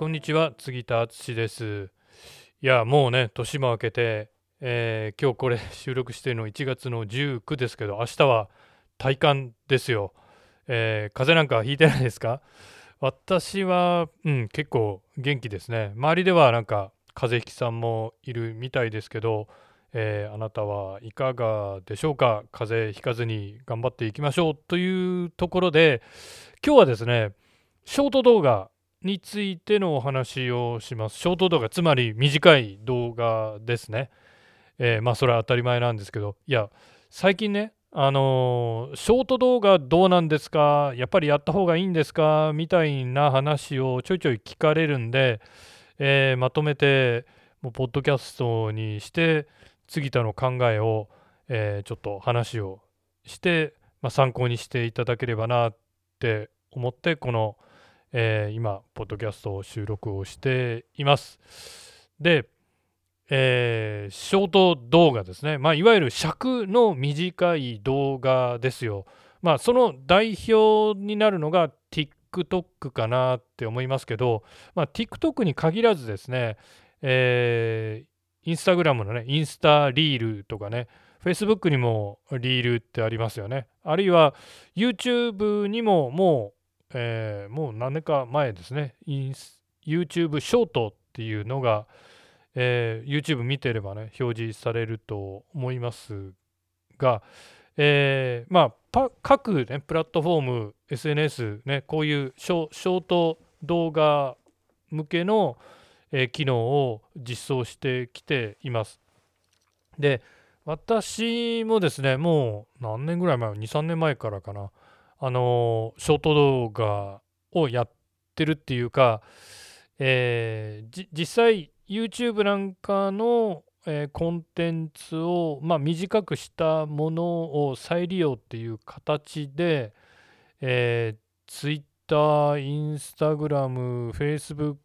こんにちは杉田敦です。いやもうね年も明けて、えー、今日これ収録してるの1月の19ですけど明日は体感ですよ、えー、風邪なんかひいてないですか？私は、うん、結構元気ですね。周りではなんか風邪ひきさんもいるみたいですけど、えー、あなたはいかがでしょうか？風邪ひかずに頑張っていきましょうというところで今日はですねショート動画についてのお話をします。ショート動画、つまり短い動画ですね。えー、まあそれは当たり前なんですけど、いや、最近ね、あのー、ショート動画どうなんですか？やっぱりやった方がいいんですか？みたいな話をちょいちょい聞かれるんで、えー、まとめて、もうポッドキャストにして、杉田の考えを、えちょっと話をして、まあ、参考にしていただければなって思って、この「えー、今、ポッドキャストを収録をしています。で、えー、ショート動画ですね。まあ、いわゆる尺の短い動画ですよ。まあ、その代表になるのが TikTok かなって思いますけど、まあ、TikTok に限らずですね、えー、インスタグラムのね、インスタリールとかね、Facebook にもリールってありますよね。あるいは YouTube にももうえー、もう何年か前ですね、YouTube ショートっていうのが、えー、YouTube 見てればね、表示されると思いますが、えー、まあ、各、ね、プラットフォーム、SNS、ね、こういうショート動画向けの、え、機能を実装してきています。で、私もですね、もう何年ぐらい前、2、3年前からかな、あのショート動画をやってるっていうか、えー、実際 YouTube なんかの、えー、コンテンツを、まあ、短くしたものを再利用っていう形で、えー、Twitter、Instagram、Facebook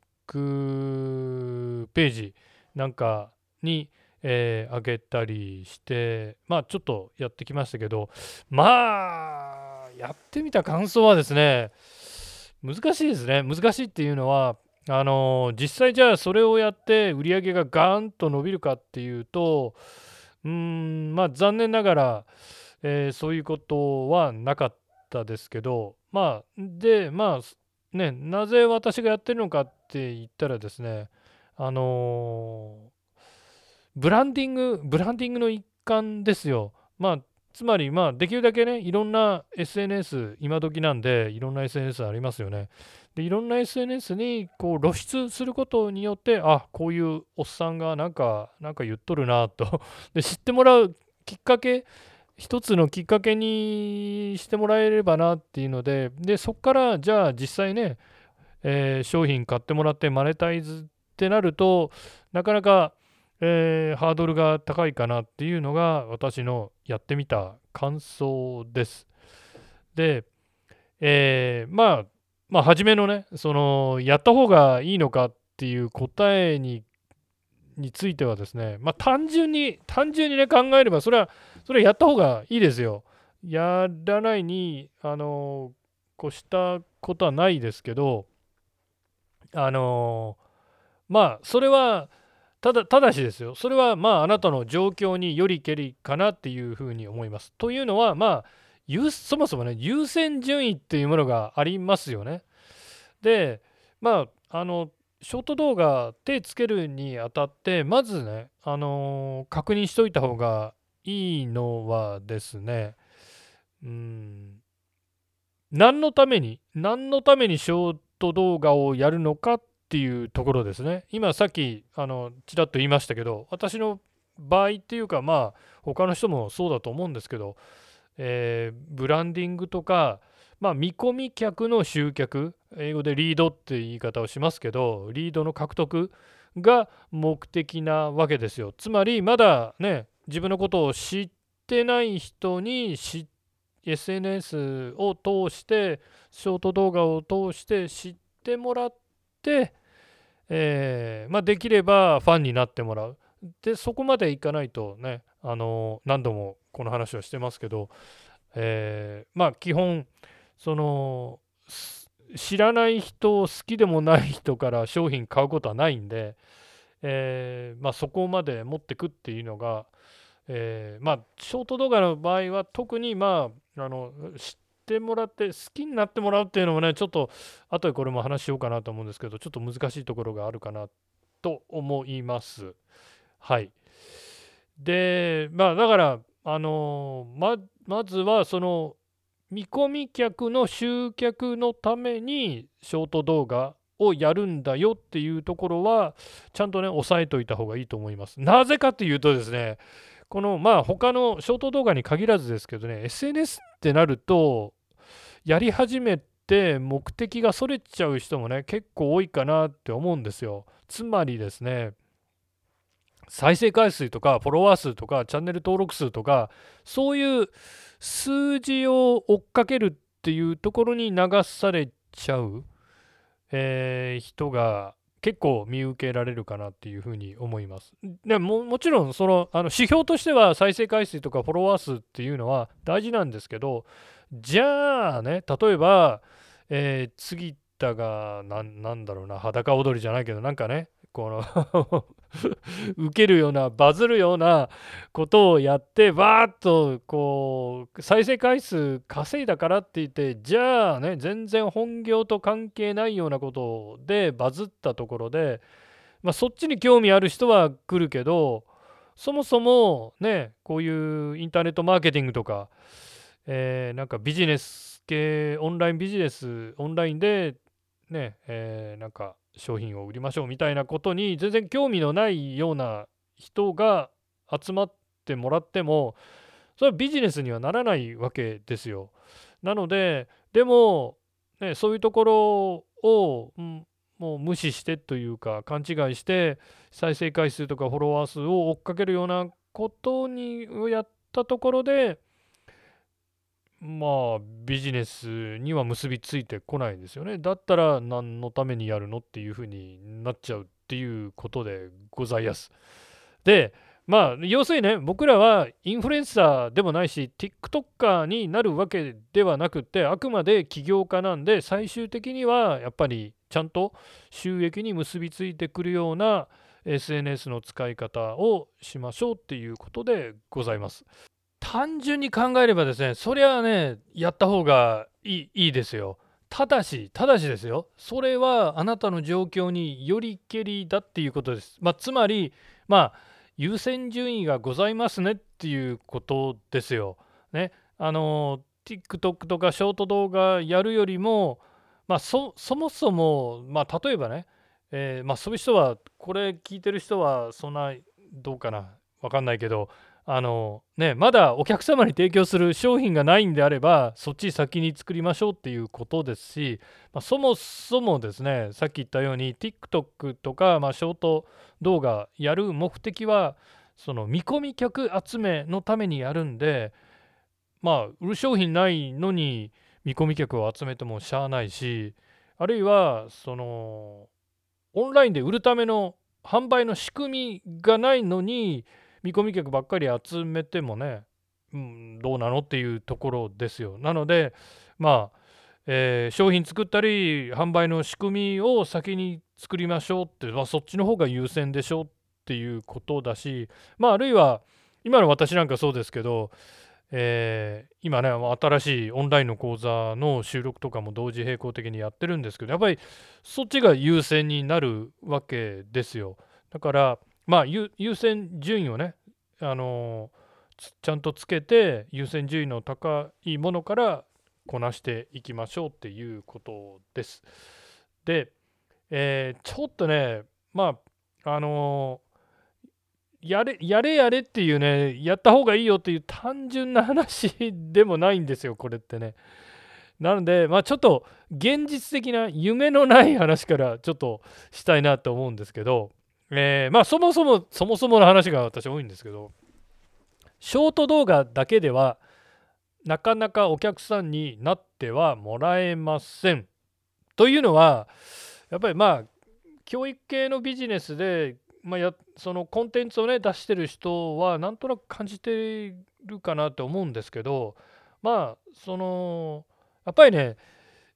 ページなんかに、えー、上げたりしてまあちょっとやってきましたけどまあやってみた感想はですね、難しいですね。難しいっていうのは、あの実際じゃあそれをやって売り上げがガーンと伸びるかっていうと、うん、まあ残念ながら、えー、そういうことはなかったですけど、まあ、で、まあ、ね、なぜ私がやってるのかって言ったらですね、あのー、ブランディング、ブランディングの一環ですよ。まあ、つまり、まあ、できるだけね、いろんな SNS、今時なんで、いろんな SNS ありますよね。で、いろんな SNS にこう露出することによって、あこういうおっさんがなんか、なんか言っとるなと で、知ってもらうきっかけ、一つのきっかけにしてもらえればなっていうので、で、そこからじゃあ実際ね、えー、商品買ってもらってマネタイズってなると、なかなかえー、ハードルが高いかなっていうのが私のやってみた感想です。で、えー、まあ、まあ、初めのね、その、やった方がいいのかっていう答えにについてはですね、まあ、単純に、単純にね、考えれば、それは、それはやった方がいいですよ。やらないに、あの、越したことはないですけど、あの、まあ、それは、ただただしですよそれはまああなたの状況によりけりかなっていうふうに思います。というのはまあそもそもね優先順位っていうものがありますよね。でまああのショート動画手つけるにあたってまずねあの、確認しといた方がいいのはですねうん何のために何のためにショート動画をやるのかっっていうところですね。今さっきあのちらっと言いましたけど私の場合っていうかまあ他の人もそうだと思うんですけど、えー、ブランディングとか、まあ、見込み客の集客英語でリードって言い方をしますけどリードの獲得が目的なわけですよ。つまりまだね自分のことを知ってない人に知っ SNS を通してショート動画を通して知ってもらって、えー、まあ、できればファンになってもらう。で、そこまでいかないとね、あの何度もこの話をしてますけど、えー、まあ、基本、その、知らない人好きでもない人から商品買うことはないんで、えー、まあ、そこまで持ってくっていうのが、えー、まあ、ショート動画の場合は特にまああの知ってもらって好きになってもらうっていうのもねちょっと後でこれも話しようかなと思うんですけどちょっと難しいところがあるかなと思います。はい。でまあだからあのままずはその見込み客の集客のためにショート動画をやるんだよっていうところはちゃんとね押さえといた方がいいと思います。なぜかというとですねこのまあ他のショート動画に限らずですけどね SNS ってなるとやり始めて目的がそれちゃう人もね結構多いかなって思うんですよ。つまりですね再生回数とかフォロワー数とかチャンネル登録数とかそういう数字を追っかけるっていうところに流されちゃう、えー、人が結構見受けられるかなっていうふうに思います。でももちろんそのあの指標としては再生回数とかフォロワー数っていうのは大事なんですけどじゃあね例えば、えー、次田がなんだろうな裸踊りじゃないけどなんかねこの 受けるようなバズるようなことをやってバーッとこう再生回数稼いだからって言ってじゃあね全然本業と関係ないようなことでバズったところで、まあ、そっちに興味ある人は来るけどそもそもねこういうインターネットマーケティングとか、えー、なんかビジネス系オンラインビジネスオンラインでねえー、なんか商品を売りましょうみたいなことに全然興味のないような人が集まってもらってもそれはビジネスにはならないわけですよ。なのででも、ね、そういうところを、うん、もう無視してというか勘違いして再生回数とかフォロワー数を追っかけるようなことにやったところでまあビジネスには結びついてこないんですよね。だったら何のためにやるのっていうふうになっちゃうっていうことでございます。でまあ要するにね僕らはインフルエンサーでもないし TikToker になるわけではなくてあくまで起業家なんで最終的にはやっぱりちゃんと収益に結びついてくるような SNS の使い方をしましょうっていうことでございます。単純に考えればですねそれはねやった方がいいいいですよ。ただしただしですよそれはあなたの状況によりけりだっていうことです。まあ、つまりまあ優先順位がございますねっていうことですよ。ね。あの TikTok とかショート動画やるよりも、まあ、そもそも、まあ、例えばね、えー、まあ、そういう人はこれ聞いてる人はそんなどうかな分かんないけどあのね、まだお客様に提供する商品がないんであればそっち先に作りましょうっていうことですし、まあ、そもそもですねさっき言ったように TikTok とか、まあ、ショート動画やる目的はその見込み客集めのためにやるんでまあ売る商品ないのに見込み客を集めてもしゃあないしあるいはそのオンラインで売るための販売の仕組みがないのに見込み客ばっかり集めてもね、うん、どうなのっていうところですよ。なのでまあ、えー、商品作ったり販売の仕組みを先に作りましょうって、まあ、そっちの方が優先でしょうっていうことだしまああるいは今の私なんかそうですけど、えー、今ね新しいオンラインの講座の収録とかも同時並行的にやってるんですけどやっぱりそっちが優先になるわけですよ。だからまあ優先順位をね、あのー、ちゃんとつけて優先順位の高いものからこなしていきましょうっていうことです。で、えー、ちょっとねまああのー、やれやれやれっていうねやった方がいいよっていう単純な話でもないんですよこれってね。なのでまあちょっと現実的な夢のない話からちょっとしたいなと思うんですけどえー、まあそもそもそもそもの話が私多いんですけどショート動画だけではなかなかお客さんになってはもらえません。というのはやっぱりまあ教育系のビジネスで、まあ、やそのコンテンツをね出してる人はなんとなく感じてるかなと思うんですけどまあそのやっぱりね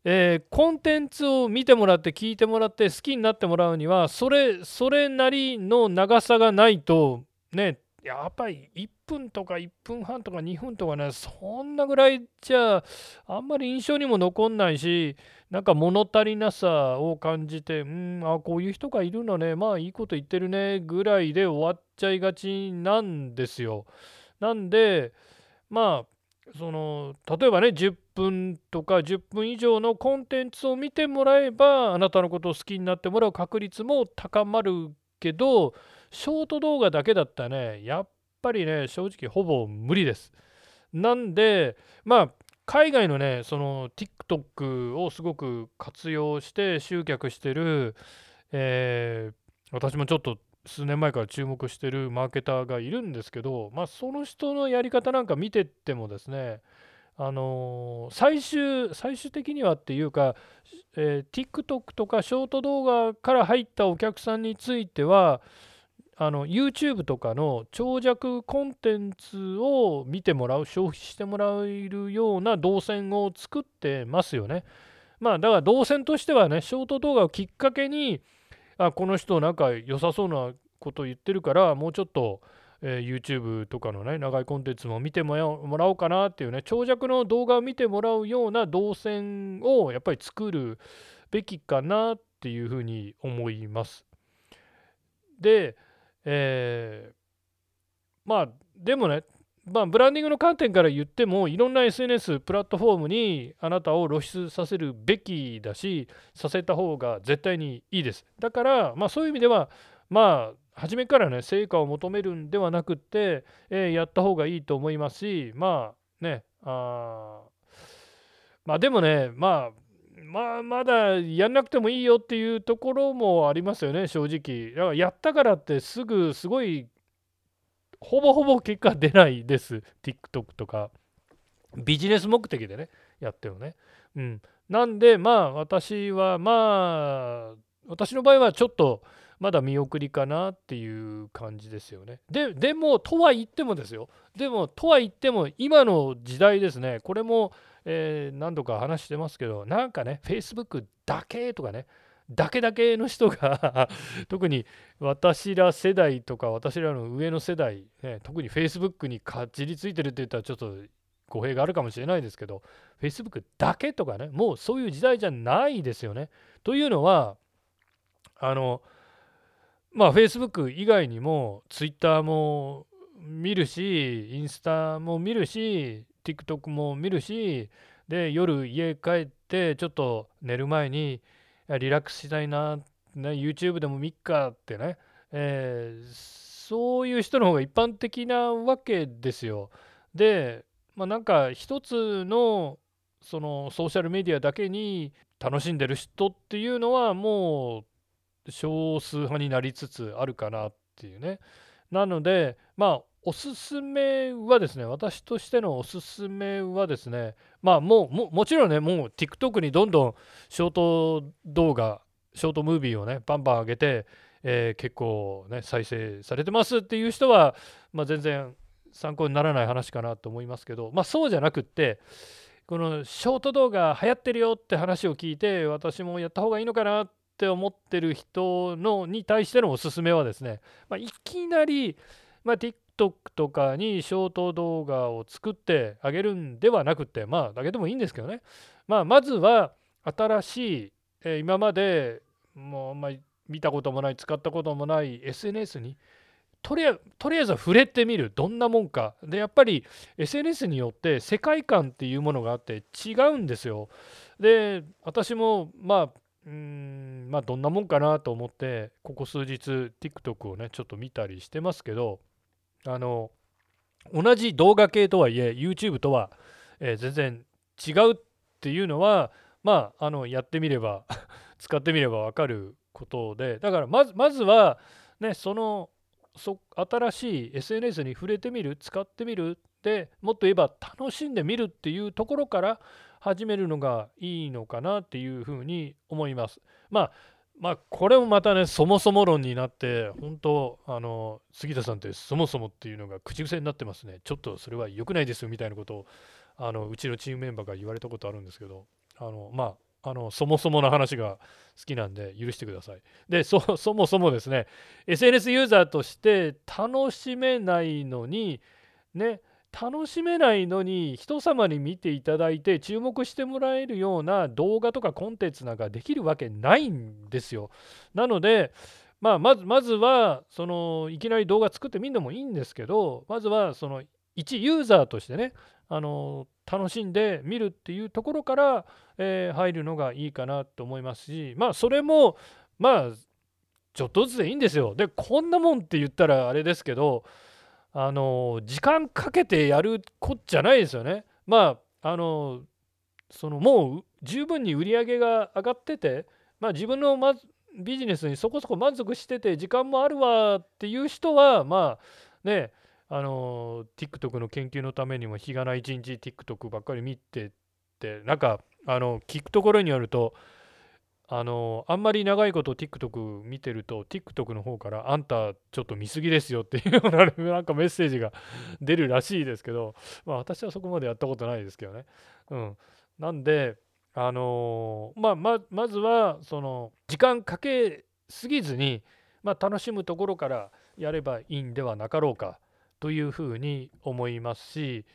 えー、コンテンツを見てもらって聞いてもらって好きになってもらうにはそれそれなりの長さがないとねやっぱり1分とか1分半とか2分とかねそんなぐらいじゃあんまり印象にも残んないしなんか物足りなさを感じてうんあこういう人がいるのねまあいいこと言ってるねぐらいで終わっちゃいがちなんですよ。なんでまあその例えばね10分とか10分以上のコンテンツを見てもらえばあなたのことを好きになってもらう確率も高まるけどショート動画だけだったらねやっぱりね正直ほぼ無理です。なんでまあ海外のねその TikTok をすごく活用して集客してる、えー、私もちょっと数年前から注目してるマーケターがいるんですけど、まあ、その人のやり方なんか見てってもですねあのー、最終最終的にはっていうか、えー、TikTok とかショート動画から入ったお客さんについてはあの YouTube とかの長尺コンテンツを見てもらう消費してもらえるような動線を作ってますよね。まあだから動線としてはねショート動画をきっかけにあこの人なんか良さそうなこと言ってるからもうちょっと、えー、YouTube とかのね長いコンテンツも見てもらおうかなっていうね長尺の動画を見てもらうような動線をやっぱり作るべきかなっていうふうに思います。で、えー、まあでもねまあ、ブランディングの観点から言ってもいろんな SNS プラットフォームにあなたを露出させるべきだしさせた方が絶対にいいです。だからまあそういう意味ではまあ初めからね成果を求めるんではなくって、えー、やった方がいいと思いますしまあねあまあでもねまあまあまだやんなくてもいいよっていうところもありますよね正直。だからやったからってすぐすごいほぼほぼ結果出ないです。TikTok とか。ビジネス目的でね。やってもね。うん。なんでまあ私はまあ私の場合はちょっとまだ見送りかなっていう感じですよね。ででもとは言ってもですよ。でもとは言っても今の時代ですね。これも、えー、何度か話してますけどなんかね Facebook だけとかね。だけだけの人が 特に私ら世代とか私らの上の世代、ね、特に Facebook にかじりついてるって言ったらちょっと語弊があるかもしれないですけど Facebook だけとかねもうそういう時代じゃないですよね。というのはあのまあ Facebook 以外にも Twitter も見るしインスタも見るし TikTok も見るしで夜家帰ってちょっと寝る前にリラックスしたいな、ね、YouTube でも見っかってね、えー、そういう人の方が一般的なわけですよ。で、まあ、なんか一つのそのソーシャルメディアだけに楽しんでる人っていうのはもう少数派になりつつあるかなっていうね。なのでまあおすすめはですね、私としてのおすすめはですね、まあもうももちろんね、もう TikTok にどんどんショート動画、ショートムービーをね、バンバン上げて、えー、結構ね、再生されてますっていう人は、まあ、全然参考にならない話かなと思いますけど、まあそうじゃなくって、このショート動画流行ってるよって話を聞いて、私もやった方がいいのかなって思ってる人のに対してのおすすめはですね、まあ、いきなり、まあ、TikTok TikTok とかにショート動画を作ってあげるんではなくてまあだけでもいいんですけどね、まあ、まずは新しい、えー、今までもうあんまり見たこともない使ったこともない SNS にとりあえずは触れてみる。どんなもんか。でやっぱり SNS によって世界観っていうものがあって違うんですよ。で私もまあうんまあどんなもんかなと思ってここ数日 TikTok をねちょっと見たりしてますけどあの同じ動画系とはいえ YouTube とは、えー、全然違うっていうのはまああのやってみれば 使ってみれば分かることでだからまずまずはねそのそ新しい SNS に触れてみる使ってみるでもっと言えば楽しんでみるっていうところから始めるのがいいのかなっていうふうに思います。まあまあこれもまたねそもそも論になって本当あの杉田さんってそもそもっていうのが口癖になってますねちょっとそれは良くないですよみたいなことをあのうちのチームメンバーが言われたことあるんですけどあのまああのそもそもの話が好きなんで許してください。で そもそもですね SNS ユーザーとして楽しめないのにね楽しめないのに人様に見ていただいて注目してもらえるような動画とかコンテンツなんかできるわけないんですよ。なので、まあ、まずまずはそのいきなり動画作ってみるのもいいんですけどまずはその一ユーザーとしてねあの楽しんで見るっていうところから、えー、入るのがいいかなと思いますしまあそれもまあちょっとずつでいいんですよ。でこんなもんって言ったらあれですけどあの時間かけてやるこっちゃないですよね。まああのそのもう十分に売り上げが上がってて、まあ、自分のまビジネスにそこそこ満足してて時間もあるわっていう人はまあねあの TikTok の研究のためにも日がない一日 TikTok ばっかり見てってなんかあの聞くところによるとあのあんまり長いこと TikTok 見てると TikTok の方からあんたちょっと見過ぎですよっていうようななんかメッセージが出るらしいですけど、まあ、私はそこまでやったことないですけどね。うん、なんであのまあ、ままずはその時間かけすぎずに、まあ、楽しむところからやればいいんではなかろうかというふうに思いますし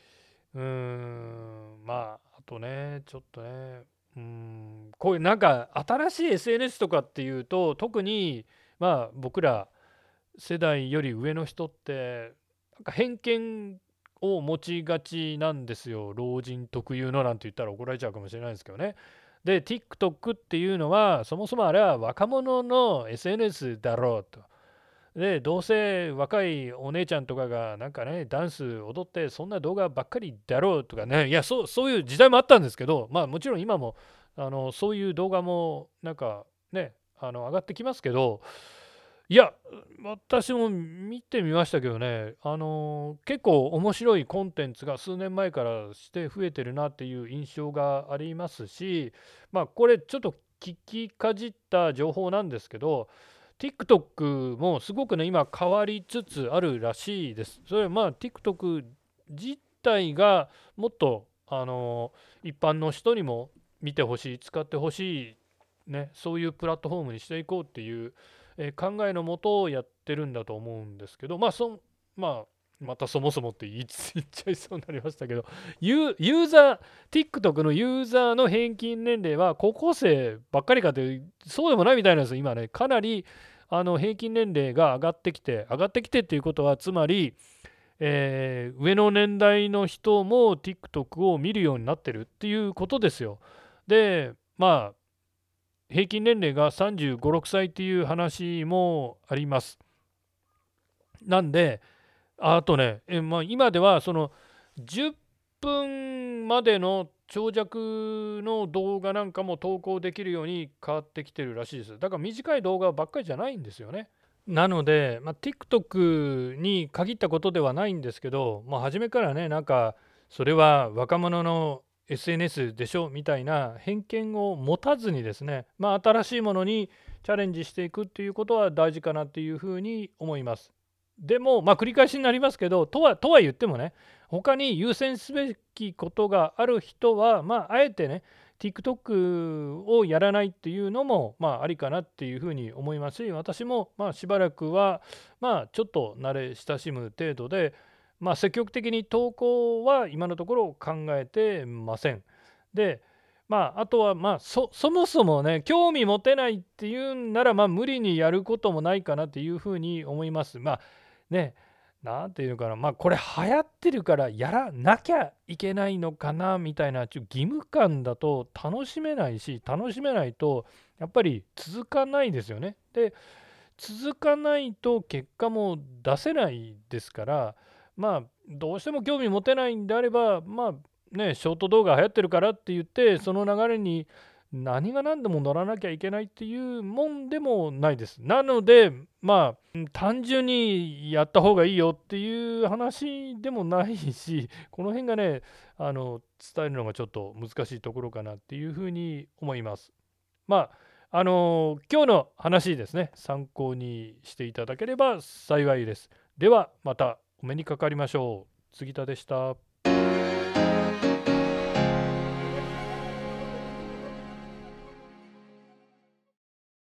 うーんまああとねちょっとねうんこういうなんか新しい SNS とかっていうと特にまあ僕ら世代より上の人ってなんか偏見を持ちがちなんですよ老人特有のなんて言ったら怒られちゃうかもしれないですけどね。で TikTok っていうのはそもそもあれは若者の SNS だろうと。でどうせ若いお姉ちゃんとかがなんかねダンス踊ってそんな動画ばっかりだろうとかね。いやそうそういう時代もあったんですけどまあもちろん今もあのそういう動画もなんかねあの上がってきますけどいや私も見てみましたけどねあの結構面白いコンテンツが数年前からして増えてるなっていう印象がありますしまあこれちょっと聞きかじった情報なんですけど TikTok もすごくね今変わりつつあるらしいです。それはまあ TikTok 自体がもっとあの一般の人にも見てほしい使ってほしい、ね、そういうプラットフォームにしていこうっていう、えー、考えのもとをやってるんだと思うんですけどまあそまあまたそもそもって言っちゃいそうになりましたけどユーザー TikTok のユーザーの平均年齢は高校生ばっかりかってそうでもないみたいなんですよ今ねかなりあの平均年齢が上がってきて上がってきてっていうことはつまり、え、上の年代の人も TikTok を見るようになってるっていうことですよ。でまあ平均年齢が3 5 6歳っていう話もあります。なんであとねえ、まあ、今ではその10分までの長尺の動画なんかも投稿できるように変わってきてるらしいです。だから短い動画ばっかりじゃないんですよね。なので、まあ、TikTok に限ったことではないんですけど、もう初めからね、なんかそれは若者の SNS でしょみたいな偏見を持たずにですね、まあ、新しいものにチャレンジしていくっていうことは大事かなっていうふうに思います。でも、まあ、繰り返しになりますけどとはとは言ってもね他に優先すべきことがある人は、まあ、あえてね TikTok をやらないっていうのも、まあ、ありかなっていうふうに思いますし私も、まあ、しばらくは、まあ、ちょっと慣れ親しむ程度で、まあ、積極的に投稿は今のところ考えてません。でまあ、あとは、まあそ、そもそもね、興味持てないっていうなら、まあ、無理にやることもないかなっていうふうに思います。まあ、ね、なんていうのかな、まあ、これ流行ってるからやらなきゃいけないのかなみたいな、ちょ義務感だと楽しめないし、楽しめないと、やっぱり続かないですよね。で、続かないと結果も出せないですから、まあ、どうしても興味持てないんであれば、まあ、ね、ショート動画流行ってるからって言って、その流れに何が何でも乗らなきゃいけないっていうもんでもないです。なのでまあ単純にやった方がいいよっていう話でもないし この辺がねあの伝えるのがちょっと難しいところかなっていうふうに思います。まああの今日の話ですね参考にしていただければ幸いです。ではまたお目にかかりましょう。杉田でした。